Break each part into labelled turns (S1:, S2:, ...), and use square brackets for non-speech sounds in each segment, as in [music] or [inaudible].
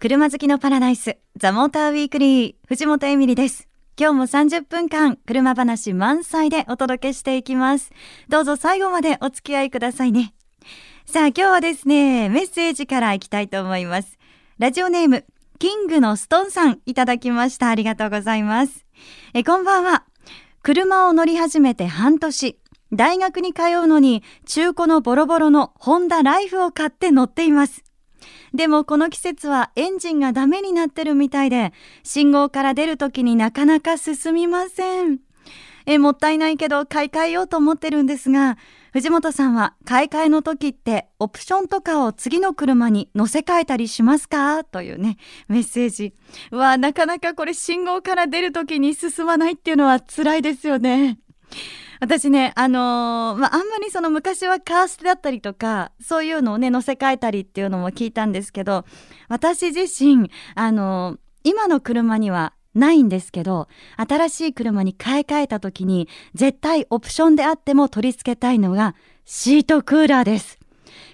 S1: 車好きのパラダイス、ザ・モーター・ウィークリー、藤本エミリです。今日も30分間、車話満載でお届けしていきます。どうぞ最後までお付き合いくださいね。さあ、今日はですね、メッセージからいきたいと思います。ラジオネーム、キングのストンさん、いただきました。ありがとうございます。え、こんばんは。車を乗り始めて半年。大学に通うのに中古のボロボロのホンダライフを買って乗っています。でもこの季節はエンジンがダメになってるみたいで、信号から出るときになかなか進みません。え、もったいないけど買い替えようと思ってるんですが、藤本さんは買い替えの時ってオプションとかを次の車に乗せ替えたりしますか？というね、メッセージ。うわ、なかなかこれ信号から出る時に進まないっていうのは辛いですよね。私ね、あのー、まあ、あんまりその昔はカーステだったりとか、そういうのをね、載せ替えたりっていうのも聞いたんですけど、私自身、あのー、今の車にはないんですけど、新しい車に買い替えた時に、絶対オプションであっても取り付けたいのが、シートクーラーです。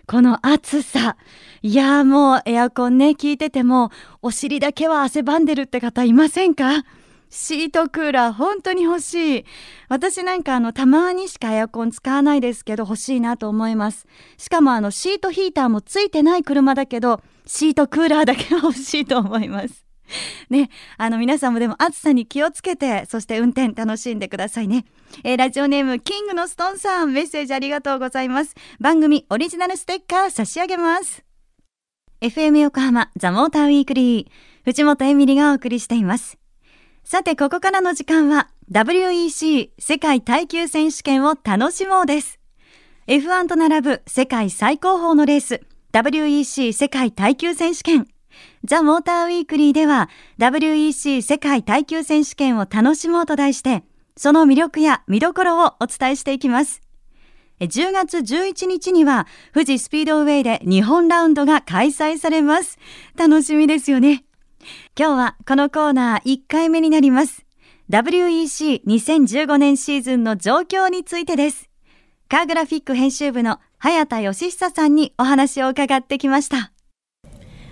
S1: この暑さ。いやもうエアコンね、聞いてても、お尻だけは汗ばんでるって方いませんか？シートクーラー本当に欲しい。私なんかあの、たまにしかエアコン使わないですけど欲しいなと思います。しかもあの、シートヒーターもついてない車だけど、シートクーラーだけは欲しいと思います。[laughs] ね、あの皆さんもでも暑さに気をつけて、そして運転楽しんでくださいね。えー、ラジオネームキングのストンさん、メッセージありがとうございます。番組オリジナルステッカー差し上げます。FM 横浜ザ・モーターウィークリー藤本エミリがお送りしています。さて、ここからの時間は WEC 世界耐久選手権を楽しもうです。F1 と並ぶ世界最高峰のレース WEC 世界耐久選手権。ザ・モーターウィークリーでは WEC 世界耐久選手権を楽しもうと題して、その魅力や見どころをお伝えしていきます。10月11日には富士スピードウェイで日本ラウンドが開催されます。楽しみですよね。今日はこのコーナー1回目になります。WEC2015 年シーズンの状況についてです。カーグラフィック編集部の早田義久さんにお話を伺ってきました。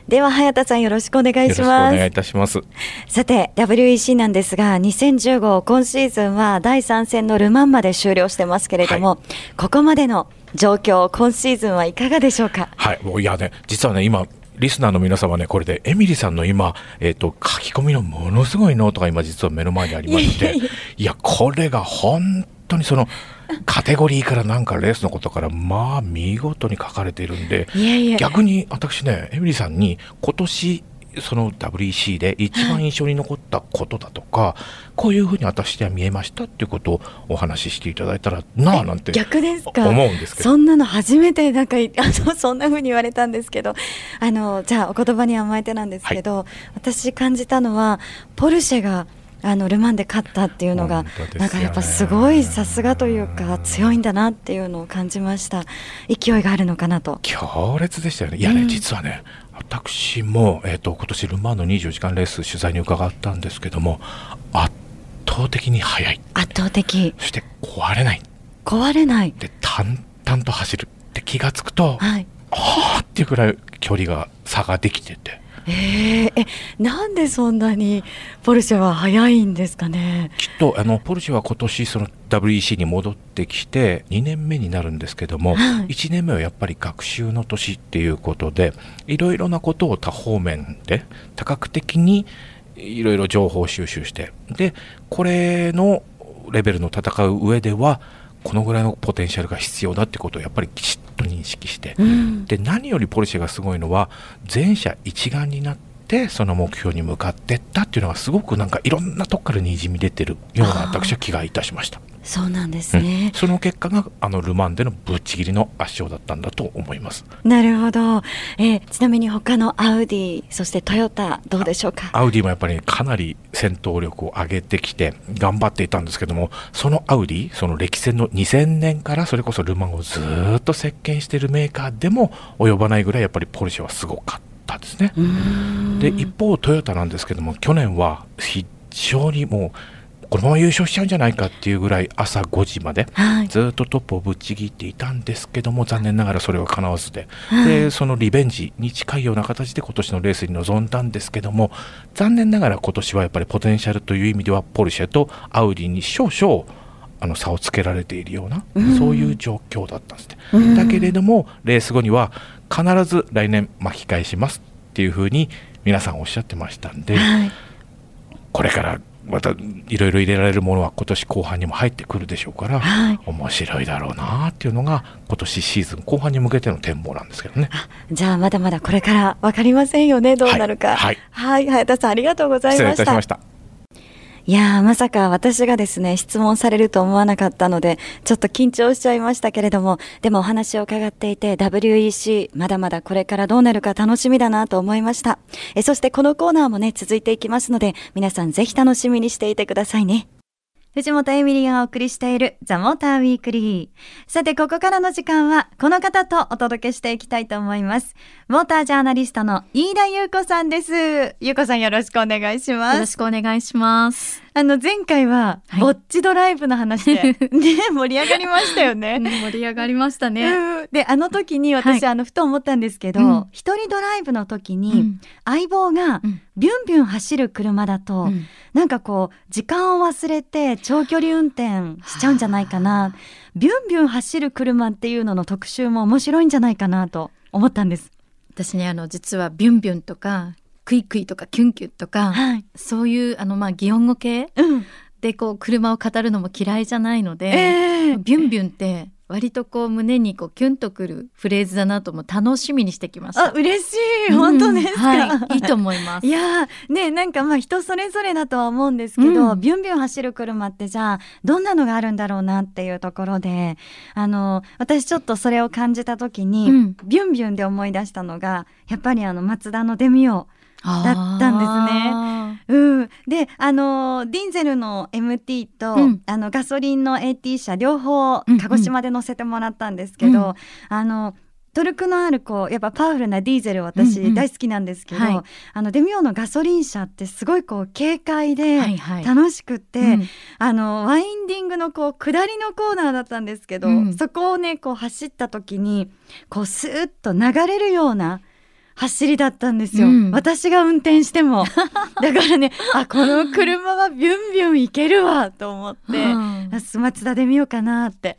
S1: では早田さんよろしくお願いします。
S2: お願いいたします。
S1: さて WEC なんですが2015今シーズンは第3戦のルマンまで終了してますけれども、はい、ここまでの状況今シーズンはいかがでしょうか？
S2: はい、もういやね実はね今リスナーの皆様ね、これでエミリさんの今、えっ、ー、と、書き込みのものすごいノートが今実は目の前にありまして、いや、これが本当にその、カテゴリーからなんかレースのことからまあ見事に書かれているんで逆に私ねエミリーさんに今年その WEC で一番印象に残ったことだとか、こういうふうに私では見えましたっていうことをお話ししていただいたらなあなんて
S1: 逆ですか？
S2: 思うんですけ
S1: ど。そんなの初めてなんかあのそんなふうに言われたんですけど。あのじゃあお言葉に甘えてなんですけど、はい、私感じたのはポルシェがあのル・マンで勝ったっていうのが、ね、なんかやっぱすごいさすがというか強いんだなっていうのを感じました。勢いがあるのかなと。
S2: 強烈でしたよね。いやね、うん、実はね私も、えーと、今年ル・マンの24時間レース取材に伺ったんですけども圧倒的に速い。
S1: 圧倒的。
S2: そして壊れない。
S1: 壊れない。
S2: で淡々と走る。って気が付くと、はい、ああっていうぐらい距離が差ができてて
S1: えー、えなんでそんなにポルシェは早いんですかね？
S2: きっとあのポルシェは今年その WEC に戻ってきて2年目になるんですけども、はい、1年目はやっぱり学習の年っていうことでいろいろなことを多方面で多角的にいろいろ情報収集してでこれのレベルの戦う上ではこのぐらいのポテンシャルが必要だってことをやっぱりきちっと認識して、うん、で何よりポルシェがすごいのは全社一丸になってその目標に向かっていったっていうのがすごくなんかいろんなとこからにじみ出てるような私は気がいたしました。
S1: そうなんですね、
S2: うん、その結果があのル・マンでのぶっちぎりの圧勝だったんだと思います。
S1: なるほど、えー、ちなみに他のアウディそしてトヨタどうでしょうか？
S2: アウディもやっぱりかなり戦闘力を上げてきて頑張っていたんですけどもそのアウディその歴戦の2000年からそれこそル・マンをずっと席巻しているメーカーでも及ばないぐらいやっぱりポルシェはすごかったですね。で一方トヨタなんですけども去年は非常にもうこのまま優勝しちゃうんじゃないかっていうぐらい朝5時まで
S1: はい。
S2: ずっとトップをぶっちぎっていたんですけども残念ながらそれは叶わずで。
S1: はい。
S2: でそのリベンジに近いような形で今年のレースに臨んだんですけども残念ながら今年はやっぱりポテンシャルという意味ではポルシェとアウディに少々あの差をつけられているような、
S1: うん。
S2: そういう状況だったんですね。
S1: うん。
S2: だけれどもレース後には必ず来年巻き返しますっていうふうに皆さんおっしゃってましたんで
S1: はい。
S2: これからまたいろいろ入れられるものは今年後半にも入ってくるでしょうから、
S1: はい
S2: 面白いだろうなっていうのが今年シーズン後半に向けての展望なんですけどね。
S1: じゃあまだまだこれからわかりませんよねどうなるか。
S2: はい
S1: はい、早田さんありがとうございました。
S2: い。
S1: やーまさか私がですね質問されると思わなかったのでちょっと緊張しちゃいましたけれどもでもお話を伺っていて WEC まだまだこれからどうなるか楽しみだなと思いましたえそしてこのコーナーもね続いていきますので皆さんぜひ楽しみにしていてくださいね藤本エミリーがお送りしているザ・モーターウィークリー。さて、ここからの時間は、この方とお届けしていきたいと思います。モータージャーナリストの飯田優子さんです。優子さんよろしくお願いします
S3: よろ。しくお願いします。
S1: あの前回は
S3: はい。
S1: ぼっちドライブの話で、[laughs] ね盛り上がりましたよね。[laughs]
S3: 盛り上がりましたね。
S1: うん。であの時に私、
S3: はい。
S1: あのふと思ったんですけど、
S3: うん。
S1: 一人ドライブの時
S3: う
S1: に、
S3: ん。
S1: 相棒が
S3: うん。
S1: ビュンビュン走る車だと、
S3: うん。
S1: なんかこう時間を忘れて長距離運転しちゃうんじゃないかな。ビュンビュン走る車っていうのの特集も面白いんじゃないかなと思ったんです。
S3: 私ねあの実はビュンビュンとかクイクイとかキュンキュンとか
S1: はい、
S3: そういうあのまあ擬音語系
S1: うん。
S3: でこう車を語るのも嫌いじゃないので、
S1: ええ。
S3: ビュンビュンって割とこう胸にこうキュンとくるフレーズだなとも楽しみにしてきました。
S1: あ嬉しい。本当ですか、
S3: うんはい、いいと思います。[laughs]
S1: いやーねなんかまあ人それぞれだとは思うんですけど、
S3: うん。
S1: ビュンビュン走る車ってじゃあどんなのがあるんだろうなっていうところであの私ちょっとそれを感じた時に、
S3: うん。
S1: ビュンビュンで思い出したのがやっぱりあのマツダのデミオ。だったんですね。うん、であのディンゼルの MT と、
S3: うん。
S1: あのガソリンの AT 車両方
S3: うんうん。
S1: 鹿児島で乗せてもらったんですけど、
S3: うん。
S1: あのトルクのあるこうやっぱパワフルなディーゼル私
S3: うんうん
S1: 大好きなんですけど、
S3: はい。
S1: あのデミオのガソリン車ってすごいこう軽快で
S3: はいはい。
S1: 楽しくて、
S3: うん。
S1: あのワインディングのこう下りのコーナーだったんですけど、
S3: うん。
S1: そこをねこう走った時にこうスーッと流れるような走りだったんですよ、
S3: うん。
S1: 私が運転しても。[laughs] だからねあこの車はビュンビュンいけるわと思って、
S3: うん。
S1: あスマツダで見ようかなって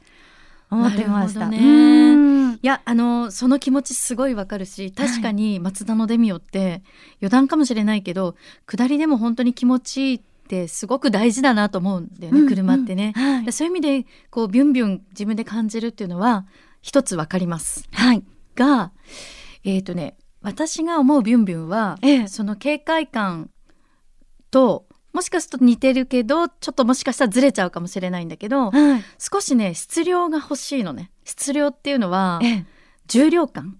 S1: 思ってました。
S3: ね。
S1: うん。
S3: いやあのその気持ちすごいわかるし確かに松田のデミオって余談かもしれないけど下りでも本当に気持ちいいってすごく大事だなと思うんだよね、
S1: うん
S3: 車ってね。
S1: はい、
S3: そういう意味でこうビュンビュン自分で感じるっていうのは一つわかります。
S1: はい、
S3: がえっ、とね私が思うビュンビュンは、
S1: ええ。
S3: その警戒感ともしかすると似てるけどちょっともしかしたらずれちゃうかもしれないんだけど
S1: はい、
S3: 少しね質量が欲しいのね。質量っていうのは
S1: ええ。
S3: 重量感。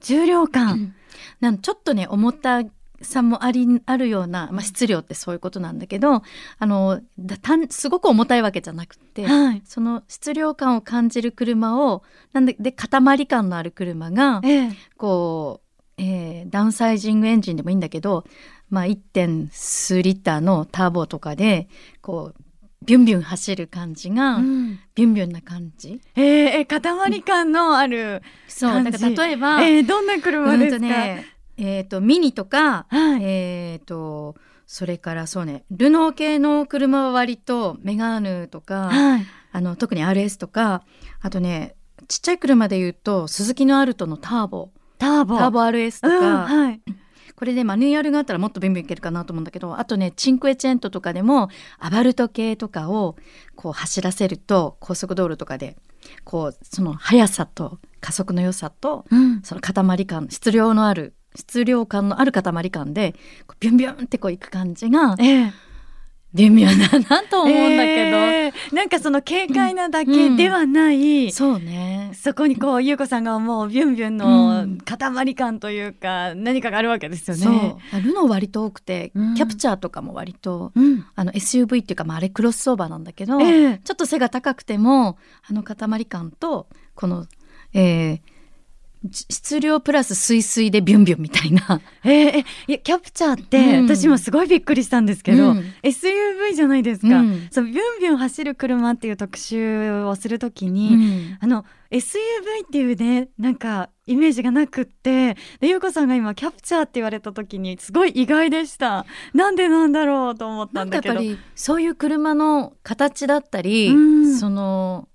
S1: 重量感、
S3: なんちょっとね重たさもありあるような、まあ、質量ってそういうことなんだけどあのだ単すごく重たいわけじゃなくて、
S1: はい、
S3: その質量感を感じる車をなんでで塊感のある車が
S1: ええ。
S3: こう、えーダウンサイジングエンジンでもいいんだけど、まあ、1. 数リッターのターボとかでこうビュンビュン走る感じが、
S1: うん。
S3: ビュンビュンな感じ。
S1: えー、え塊感のある、
S3: そう
S1: 感じ。
S3: だから例えば、
S1: えー、どんな車ですか、
S3: うんとねえー、とミニとか、
S1: はい、
S3: えー、とそれからそうねルノー系の車は割とメガーヌとか、
S1: はい、
S3: あの特に RS とかあとねちっちゃい車で言うとスズキのアルトのターボ
S1: ターボ。
S3: ターボ RS と
S1: うん、
S3: か、
S1: はい、
S3: これでマニュアルがあったらもっとビンビンいけるかなと思うんだけどあとねチンクエチェントとかでもアバルト系とかをこう走らせると高速道路とかでこうその速さと加速の良さと
S1: うん、
S3: その塊感質量のある質量感のある塊感でビュンビュンってこういく感じが
S1: ええ
S3: 微妙だなと思うんだけ
S1: えーなんかその軽快なだけではない、
S3: ど、そうね。
S1: そこにこう優子さんが思うビュンビュン
S3: う
S1: の
S3: ん。
S1: 塊感というか、何かがあるわけですよ
S3: そう。
S1: ね。
S3: ルノー割と多くて、
S1: うん。
S3: キャプチャーとかも割と
S1: うん、
S3: あの SUV っていうか、まあ、あれクロスオーバーなんだけど、
S1: ええ。
S3: ちょっと背が高くてもあの塊感とこの、えー質量プラス水水でビュンビュンみたいな。
S1: えー、キャプチャーって、
S3: うん。
S1: 私もすごいびっくりしたんですけど、
S3: うん。
S1: SUV じゃないですか、
S3: うん。
S1: そうビュンビュン走る車っていう特集をするときに、
S3: うん。
S1: あの SUV っていうねなんかイメージがなくってで優子さんが今キャプチャーって言われた時にすごい意外でした。なんでなんだろうと思った
S3: なん
S1: だけど。
S3: やっぱりそういう車の形だったり、
S1: うん。
S3: その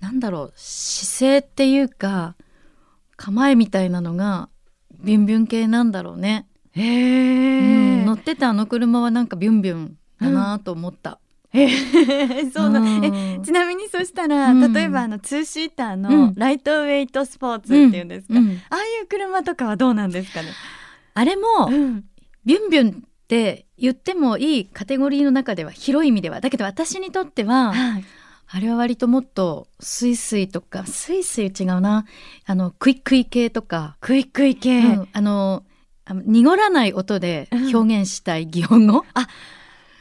S3: なんだろう姿勢っていうか構えみたいなのがビュンビュン系なんだろうね、
S1: へ
S3: う
S1: え
S3: ん乗ってたあの車はなんかビュンビュンだなと思った、
S1: えー。[laughs] そうだ、
S3: うん。
S1: えちなみにそしたら、
S3: うん。
S1: 例えばあのツーシーター
S3: うん。
S1: のライトウェイトスポーツっていうんですか、
S3: うん。
S1: ああいう車とかはどうなんですかね、
S3: あれも
S1: うん。
S3: ビュンビュンって言ってもいいカテゴリーの中では広い意味では。だけど私にとっては
S1: はい
S3: あれは割ともっとスイスイとかスイスイ違うな。あのクイックイ系とか、
S1: クイックイ系、
S3: うん。あの濁らない音で表現したい擬音語、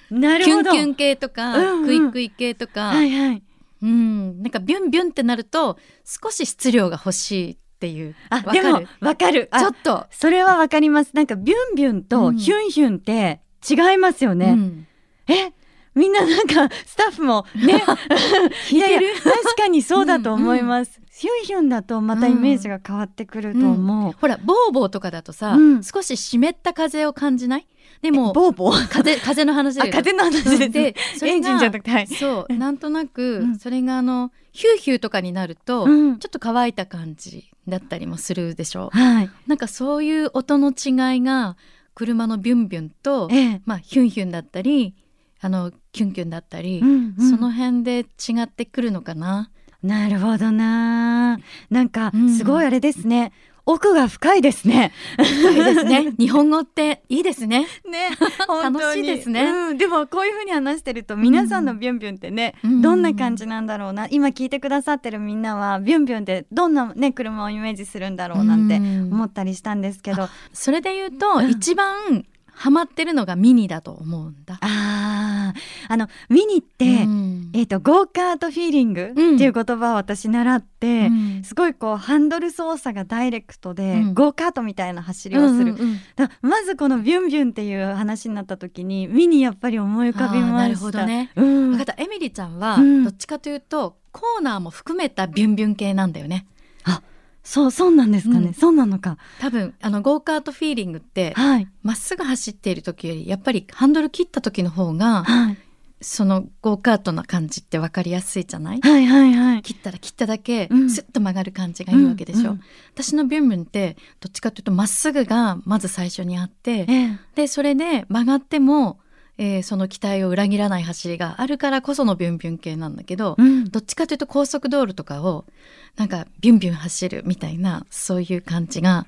S1: なるほど。
S3: キュンキュン系とか、
S1: うんうん。
S3: クイックイ系とか、
S1: はいはい。
S3: うん、なんかビュンビュンってなると少し質量が欲しいっていう。
S1: あでもわかる。あ
S3: ちょっと、
S1: それはわかります。なんかビュンビュン
S3: うん。
S1: とヒュンヒュンって違いますよね、
S3: うん。
S1: えみんななんかスタッフもね。[laughs] いやいや確かにそうだと思います、ヒュンヒュンだとまたイメージが変わってくると思う、
S3: ほらボーボーとかだとさ、
S1: うん。
S3: 少し湿った風を感じない？でも
S1: ボーボー？
S3: 風風の話
S1: あ
S3: で
S1: 風の話です、
S3: でそれ
S1: エンジンじゃ
S3: が
S1: なくてはい。
S3: そうなんとなく、
S1: うん。
S3: それがあのヒューヒューとかになると、
S1: うん。
S3: ちょっと乾いた感じだったりもするでしょ？
S1: はい。
S3: なんかそういう音の違いが車のビュンビュンと、
S1: ええ。
S3: まあ、ヒュンヒュンだったりあのキュンキュンだったり、
S1: うんうん。
S3: その辺で違ってくるのかな？
S1: なるほどな。なんか
S3: うん。
S1: すごいあれですね、奥が深いですね。
S3: 深いですね。[laughs] 日本語っていいですね。
S1: ね
S3: 楽しいですね。
S1: うん、でもこういうふうに話してると皆さんのビュンビュンってね、
S3: うん。
S1: どんな感じなんだろうな。今聞いてくださってるみんなはビュンビュンってどんなね車をイメージするんだろうなんて
S3: うん。
S1: 思ったりしたんですけど、
S3: それで言うと、
S1: うん。
S3: 一番ハマってるのがミニだと思うんだ。
S1: あー。あのミニって、
S3: うん。
S1: えっ、とゴーカートフィーリングって
S3: うん
S1: いう言葉を私習って、
S3: うん。
S1: すごいこうハンドル操作がダイレクトで、
S3: うん。
S1: ゴーカートみたいな走りをする、だまずこのビュンビュンっていう話になった時にミニやっぱり思い浮かびました
S3: なるほどね。
S1: うん。
S3: 分かった。エミリちゃんは
S1: うん。
S3: どっちかというと、コーナーも含めたビュンビュン系なんだよね
S1: そうそうなんですかね、
S3: うん。
S1: そうなのか。
S3: 多分あのゴーカートフィーリングって
S1: はい。
S3: まっすぐ走っている時よりやっぱりハンドル切った時の方が
S1: はい。
S3: そのゴーカートな感じって分かりやすいじゃない？
S1: はいはいはい。
S3: 切ったら切っただけ
S1: うん。
S3: スッと曲がる感じがいいわけでしょ、
S1: うんうん。
S3: 私のビュンビュンってどっちかというとまっすぐがまず最初にあって
S1: ええ。
S3: でそれで曲がっても、えーその期待を裏切らない走りがあるからこそのビュンビュン系なんだけど、
S1: うん。
S3: どっちかというと高速道路とかをなんかビュンビュン走るみたいなそういう感じが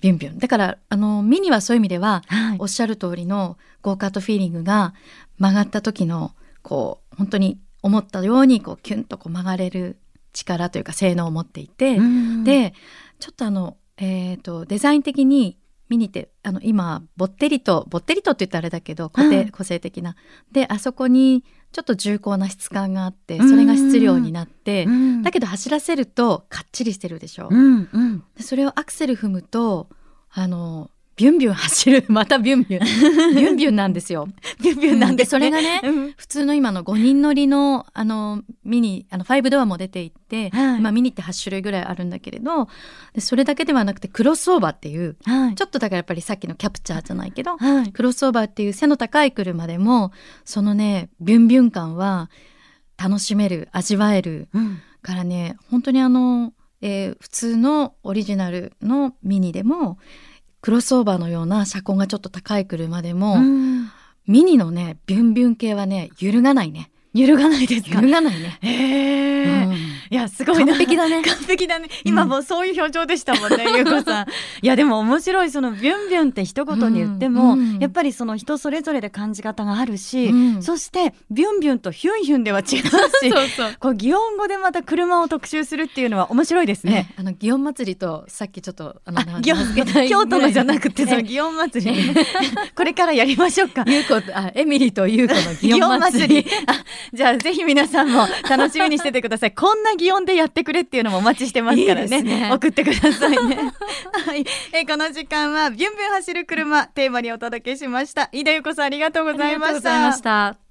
S3: ビュンビュン。だからあのミニはそういう意味では
S1: はい。
S3: おっしゃる通りのゴーカートフィーリングが曲がった時のこう本当に思ったようにこうキュンとこう曲がれる力というか性能を持っていて、
S1: うん。
S3: でちょっとあの、えー、とデザイン的に見にてあの今ぼってりとぼってりとって言ったらあれだけど個個性的な。であそこにちょっと重厚な質感があってそれが質量になって、
S1: うん。
S3: だけど走らせるとかっちりしてるでしょ、
S1: うんうん。
S3: でそれをアクセル踏むとあのビュンビュン走る [laughs] またビュンビュン。ビュンビュンなんですよ。[laughs]
S1: ビュンビュンなんです、ね。
S3: でそれがね
S1: うん。
S3: 普通の今の5人乗りのあのミニあの5ドアも出ていって、
S1: はい。
S3: 今ミニって8種類ぐらいあるんだけれどでそれだけではなくてクロスオーバーっていう
S1: はい。
S3: ちょっとだからやっぱりさっきのキャプチャーじゃないけど
S1: はい。
S3: クロスオーバーっていう背の高い車でもそのねビュンビュン感は楽しめる味わえる。
S1: うん。
S3: からね本当にあの、えー普通のオリジナルのミニでもクロスオーバーのような車高がちょっと高い車でも、
S1: うん。
S3: ミニのねビュンビュン系はね揺るがないね
S1: 揺るがないですか？
S3: 揺るがないね、
S1: へえ、
S3: うん。
S1: いやすごいな。
S3: 完璧だね。
S1: 完璧だね。今もうそういう表情でしたもんね、[laughs] ゆうこさん。いやでも面白いそのビュンビュンって一言に言っても、
S3: うん。うん
S1: やっぱりその人それぞれで感じ方があるし、
S3: うん。
S1: そしてビュンビュンとヒュンヒュンでは違うし [laughs]
S3: そうそう。
S1: こう擬音語でまた車を特集するっていうのは面白いですね。
S3: ね、あの祇園祭りとさっきちょっとあの [laughs]
S1: 京都のじゃなくてその
S3: え
S1: 祇園祭り、これからやりましょうか。
S3: ゆうこあエミリーとゆうこの祇園祭り。
S1: あじゃあぜひ皆さんも楽しみにしててください [laughs] こんな擬音でやってくれっていうのもお待ちしてますからね
S3: ね
S1: 送ってくださいね [laughs] はい、えこの時間はビュンビュン走る車テーマにお届けしました飯田由子さんありがとうございま
S3: ありがとうござい
S1: した
S3: ました。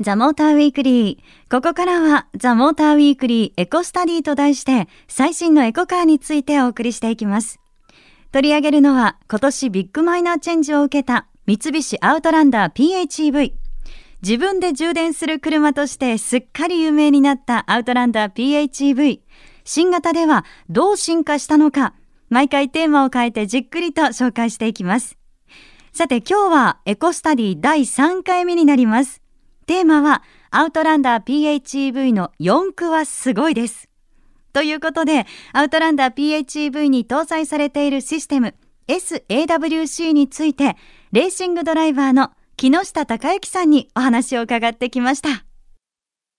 S1: ザ・モーターウィークリー。ここからは、ザ・モーターウィークリーエコスタディと題して、最新のエコカーについてお送りしていきます。取り上げるのは、今年ビッグマイナーチェンジを受けた、三菱アウトランダー PHEV。自分で充電する車としてすっかり有名になったアウトランダー PHEV。新型ではどう進化したのか、毎回テーマを変えてじっくりと紹介していきます。さて今日はエコスタディ第3回目になります。テーマはアウトランダー PHEV の4駆はすごいです。ということで、アウトランダー PHEV に搭載されているシステム SAWC について、レーシングドライバーの木下隆之さんにお話を伺ってきました。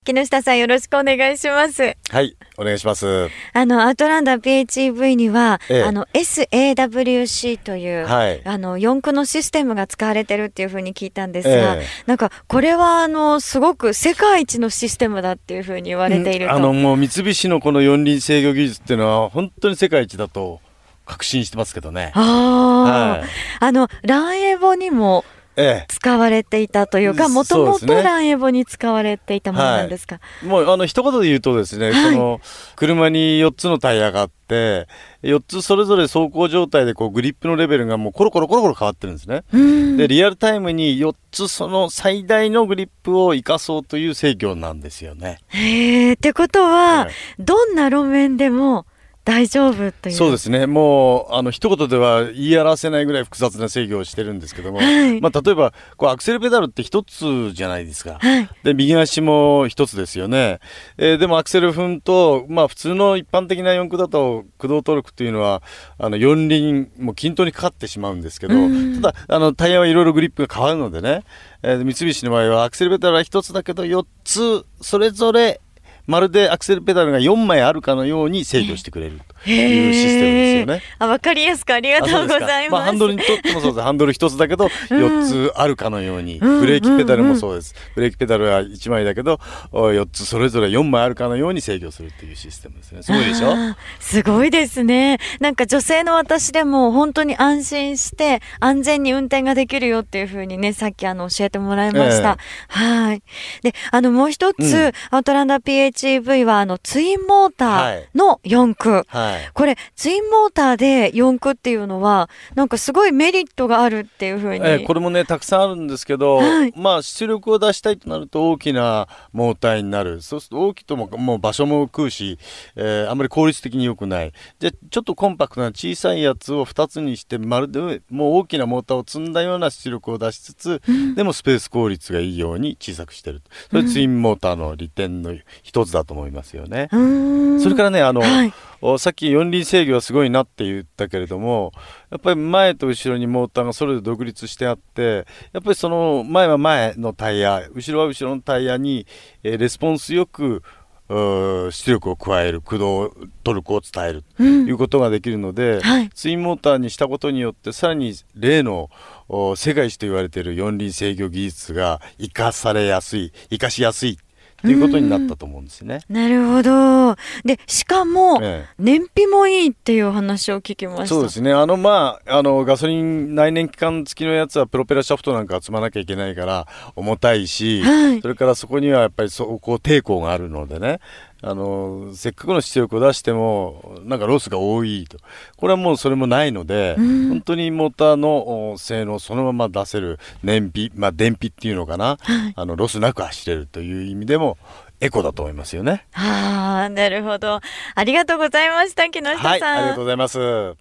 S1: 木下さんよろしくお願いします。
S4: はい、お願いします。
S1: あの、アウトランダー PHEV には、
S4: ええ
S1: あの、SAWC という、
S4: はい。
S1: あの、四駆のシステムが使われてるっていうふうに聞いたんです
S4: え
S1: が、
S4: え
S1: なんか、これは、あの、すごく世界一のシステムだっていうふうに言われていると。
S4: あのもう三菱のこの四輪制御技術っていうのは本当に世界一だと確信してますけどね。
S1: ああ、
S4: はい。
S1: あの、ランエボにも
S4: え
S1: 使われていたというか、
S4: うん
S1: もともとランエボに使われていたものなんですか？
S4: え、もうあの一言で言うとですね、
S1: はい。
S4: この車に4つのタイヤがあって、4つそれぞれ走行状態でこうグリップのレベルがもうコロコロコロコロ変わってるんですね。
S1: うん。
S4: でリアルタイムに4つその最大のグリップを生かそうという制御なんですよね。
S1: へえ、ってことは、
S4: はい
S1: どんな路面でも大丈夫という。
S4: そうですね、もうあの一言では言い表せないぐらい複雑な制御をしてるんですけども、
S1: はい。
S4: まあ、例えばこうアクセルペダルって一つじゃないですか、
S1: はい。
S4: で右足も一つですよね、えーでもアクセル踏むと、まあ、普通の一般的な四駆だと駆動トルクっていうのはあの四輪もう均等にかかってしまうんですけど、
S1: うん。
S4: ただあのタイヤはいろいろグリップが変わるのでね、えー三菱の場合はアクセルペダルは一つだけど4つそれぞれまるでアクセルペダルが4枚あるかのように制御してくれるというシステムですよね。
S1: あ、わかりやすくありがとうございます。
S4: まあ、ハンドルにとってもそうです。ハンドル一つだけど4つあるかのように、
S1: うん
S4: ブレーキペダルもそうです、ブレーキペダルは1枚だけど4つそれぞれ4枚あるかのように制御するっていうシステムですね。すごいでしょ？
S1: すごいですね。なんか女性の私でも本当に安心して安全に運転ができるよっていうふうにね、さっきあの教えてもらいました。はい。で、あのもう一つ、
S4: うん。
S1: アウトランダー PHEV はあのツインモーターの4駆。
S4: はい。
S1: これ、ツインモーターで4駆っていうのは、なんかすごいメリットがあるっていうふうに。
S4: えーこれもねたくさんあるんですけど、
S1: はい。
S4: まあ出力を出したいとなると大きなモーターになる。そうすると大きいとももう場所も食うし、えーあんまり効率的に良くない。じゃあちょっとコンパクトな小さいやつを2つにしてまるでもう大きなモーターを積んだような出力を出しつつ、でもスペース効率がいいように小さくしてるそれツインモーターの利点の一つだと思いますよね。それからねあの、
S1: はい。
S4: おさっき四輪制御はすごいなって言ったけれどもやっぱり前と後ろにモーターがそれぞれ独立してあってやっぱりその前は前のタイヤ後ろは後ろのタイヤに、えーレスポンスよく出力を加える駆動トルクを伝えるということができるので、
S1: はい
S4: ツインモーターにしたことによってさらに例のお世界一と言われている四輪制御技術が生かされやすい生かしやすいということになったと思うんですね。
S1: なるほど。で、しかも、
S4: ええ
S1: 燃費もいいっていう話を聞きました。
S4: そうですね、あのまあ、あのガソリン内燃機関付きのやつはプロペラシャフトなんか積まなきゃいけないから重たいし、
S1: はい
S4: それからそこにはやっぱり走行抵抗があるのでね、あのせっかくの出力を出しても、なんかロスが多いと、これはもうそれもないので、
S1: うん
S4: 本当にモーターのお性能をそのまま出せる燃費、まあ、電費っていうのかな、あのロスなく走れるという意味でも、エコだと思いますよね。
S1: ああ、なるほど。ありがとうございました、木下さん。
S4: はい、ありがとうございます。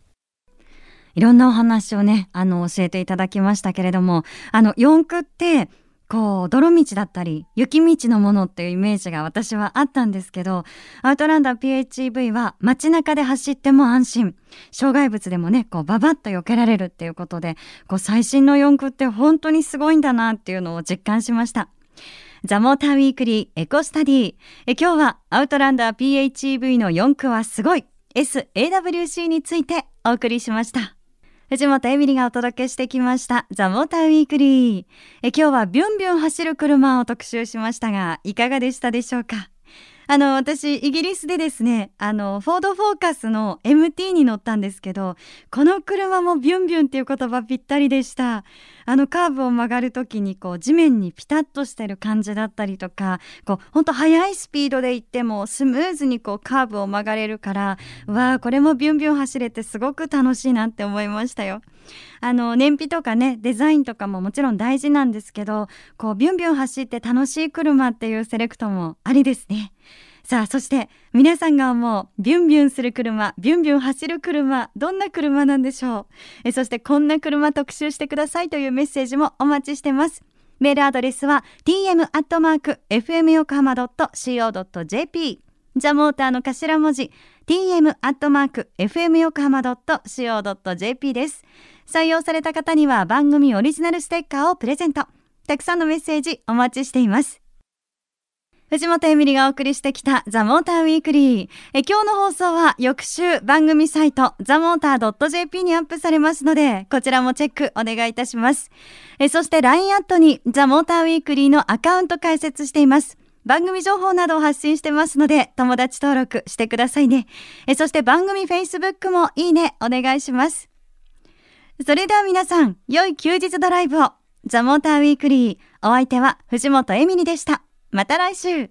S1: いろんなお話をね、あの、教えていただきましたけれども、あの、四駆って、こう、泥道だったり、雪道のものっていうイメージが私はあったんですけど、アウトランダー PHEV は街中で走っても安心。障害物でもね、こう、ババッと避けられるっていうことで、こう、最新の四駆って本当にすごいんだなっていうのを実感しました。ザ・モーター・ウィークリーエコスタディえ今日はアウトランダー PHEV の4駆はすごい S-AWC についてお送りしました。藤本エミリがお届けしてきましたザ・モーターウィークリーえ今日はビュンビュン走る車を特集しましたがいかがでしたでしょうか？あの、私、イギリスでですね、あの、フォードフォーカスの MT に乗ったんですけど、この車もビュンビュンっていう言葉ぴったりでした。あの、カーブを曲がるときに、こう、地面にピタッとしてる感じだったりとか、こう、ほんと速いスピードで行っても、スムーズにこう、カーブを曲がれるから、わあ、これもビュンビュン走れてすごく楽しいなって思いましたよ。あの、燃費とかね、デザインとかももちろん大事なんですけど、こう、ビュンビュン走って楽しい車っていうセレクトもありですね。さあ、そして皆さんが思うビュンビュンする車、ビュンビュン走る車、どんな車なんでしょう？えそしてこんな車特集してくださいというメッセージもお待ちしてます。メールアドレスは tm.fmyokohama.co.jp ジャモーターの頭文字 tm.fmyokohama.co.jp です。採用された方には番組オリジナルステッカーをプレゼント。たくさんのメッセージお待ちしています。藤本エミリがお送りしてきたザ・モーターウィークリー。え今日の放送は翌週番組サイトザ・モーター .jp にアップされますので、こちらもチェックお願いいたします。えそして LINE アットにザ・モーターウィークリーのアカウント開設しています。番組情報などを発信してますので、友達登録してくださいね。えそして番組 Facebook もいいね、お願いします。それでは皆さん、良い休日ドライブを。ザ・モーターウィークリー。お相手は藤本エミリでした。また来週。